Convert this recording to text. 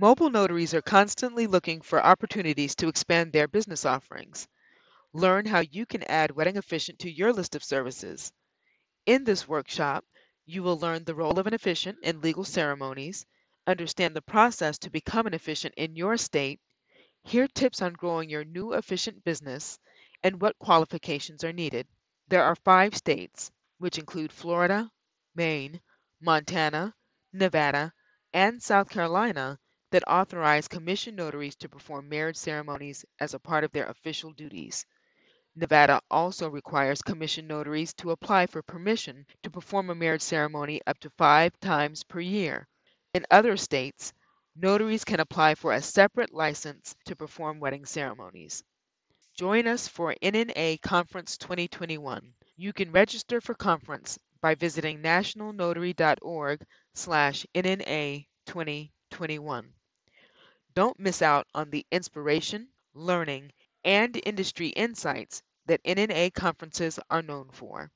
Mobile notaries are constantly looking for opportunities to expand their business offerings. Learn how you can add Wedding Officiant to your list of services. In this workshop, you will learn the role of an officiant in legal ceremonies, understand the process to become an officiant in your state, hear tips on growing your new officiant business, and what qualifications are needed. There are five states, which include Florida, Maine, Montana, Nevada, and South Carolina, that authorize commission notaries to perform marriage ceremonies as a part of their official duties. Nevada also requires commission notaries to apply for permission to perform a marriage ceremony up to five times per year. In other states, notaries can apply for a separate license to perform wedding ceremonies. Join us for NNA Conference 2021. You can register for conference by visiting nationalnotary.org slash NNA 2021. Don't miss out on the inspiration, learning, and industry insights that NNA conferences are known for.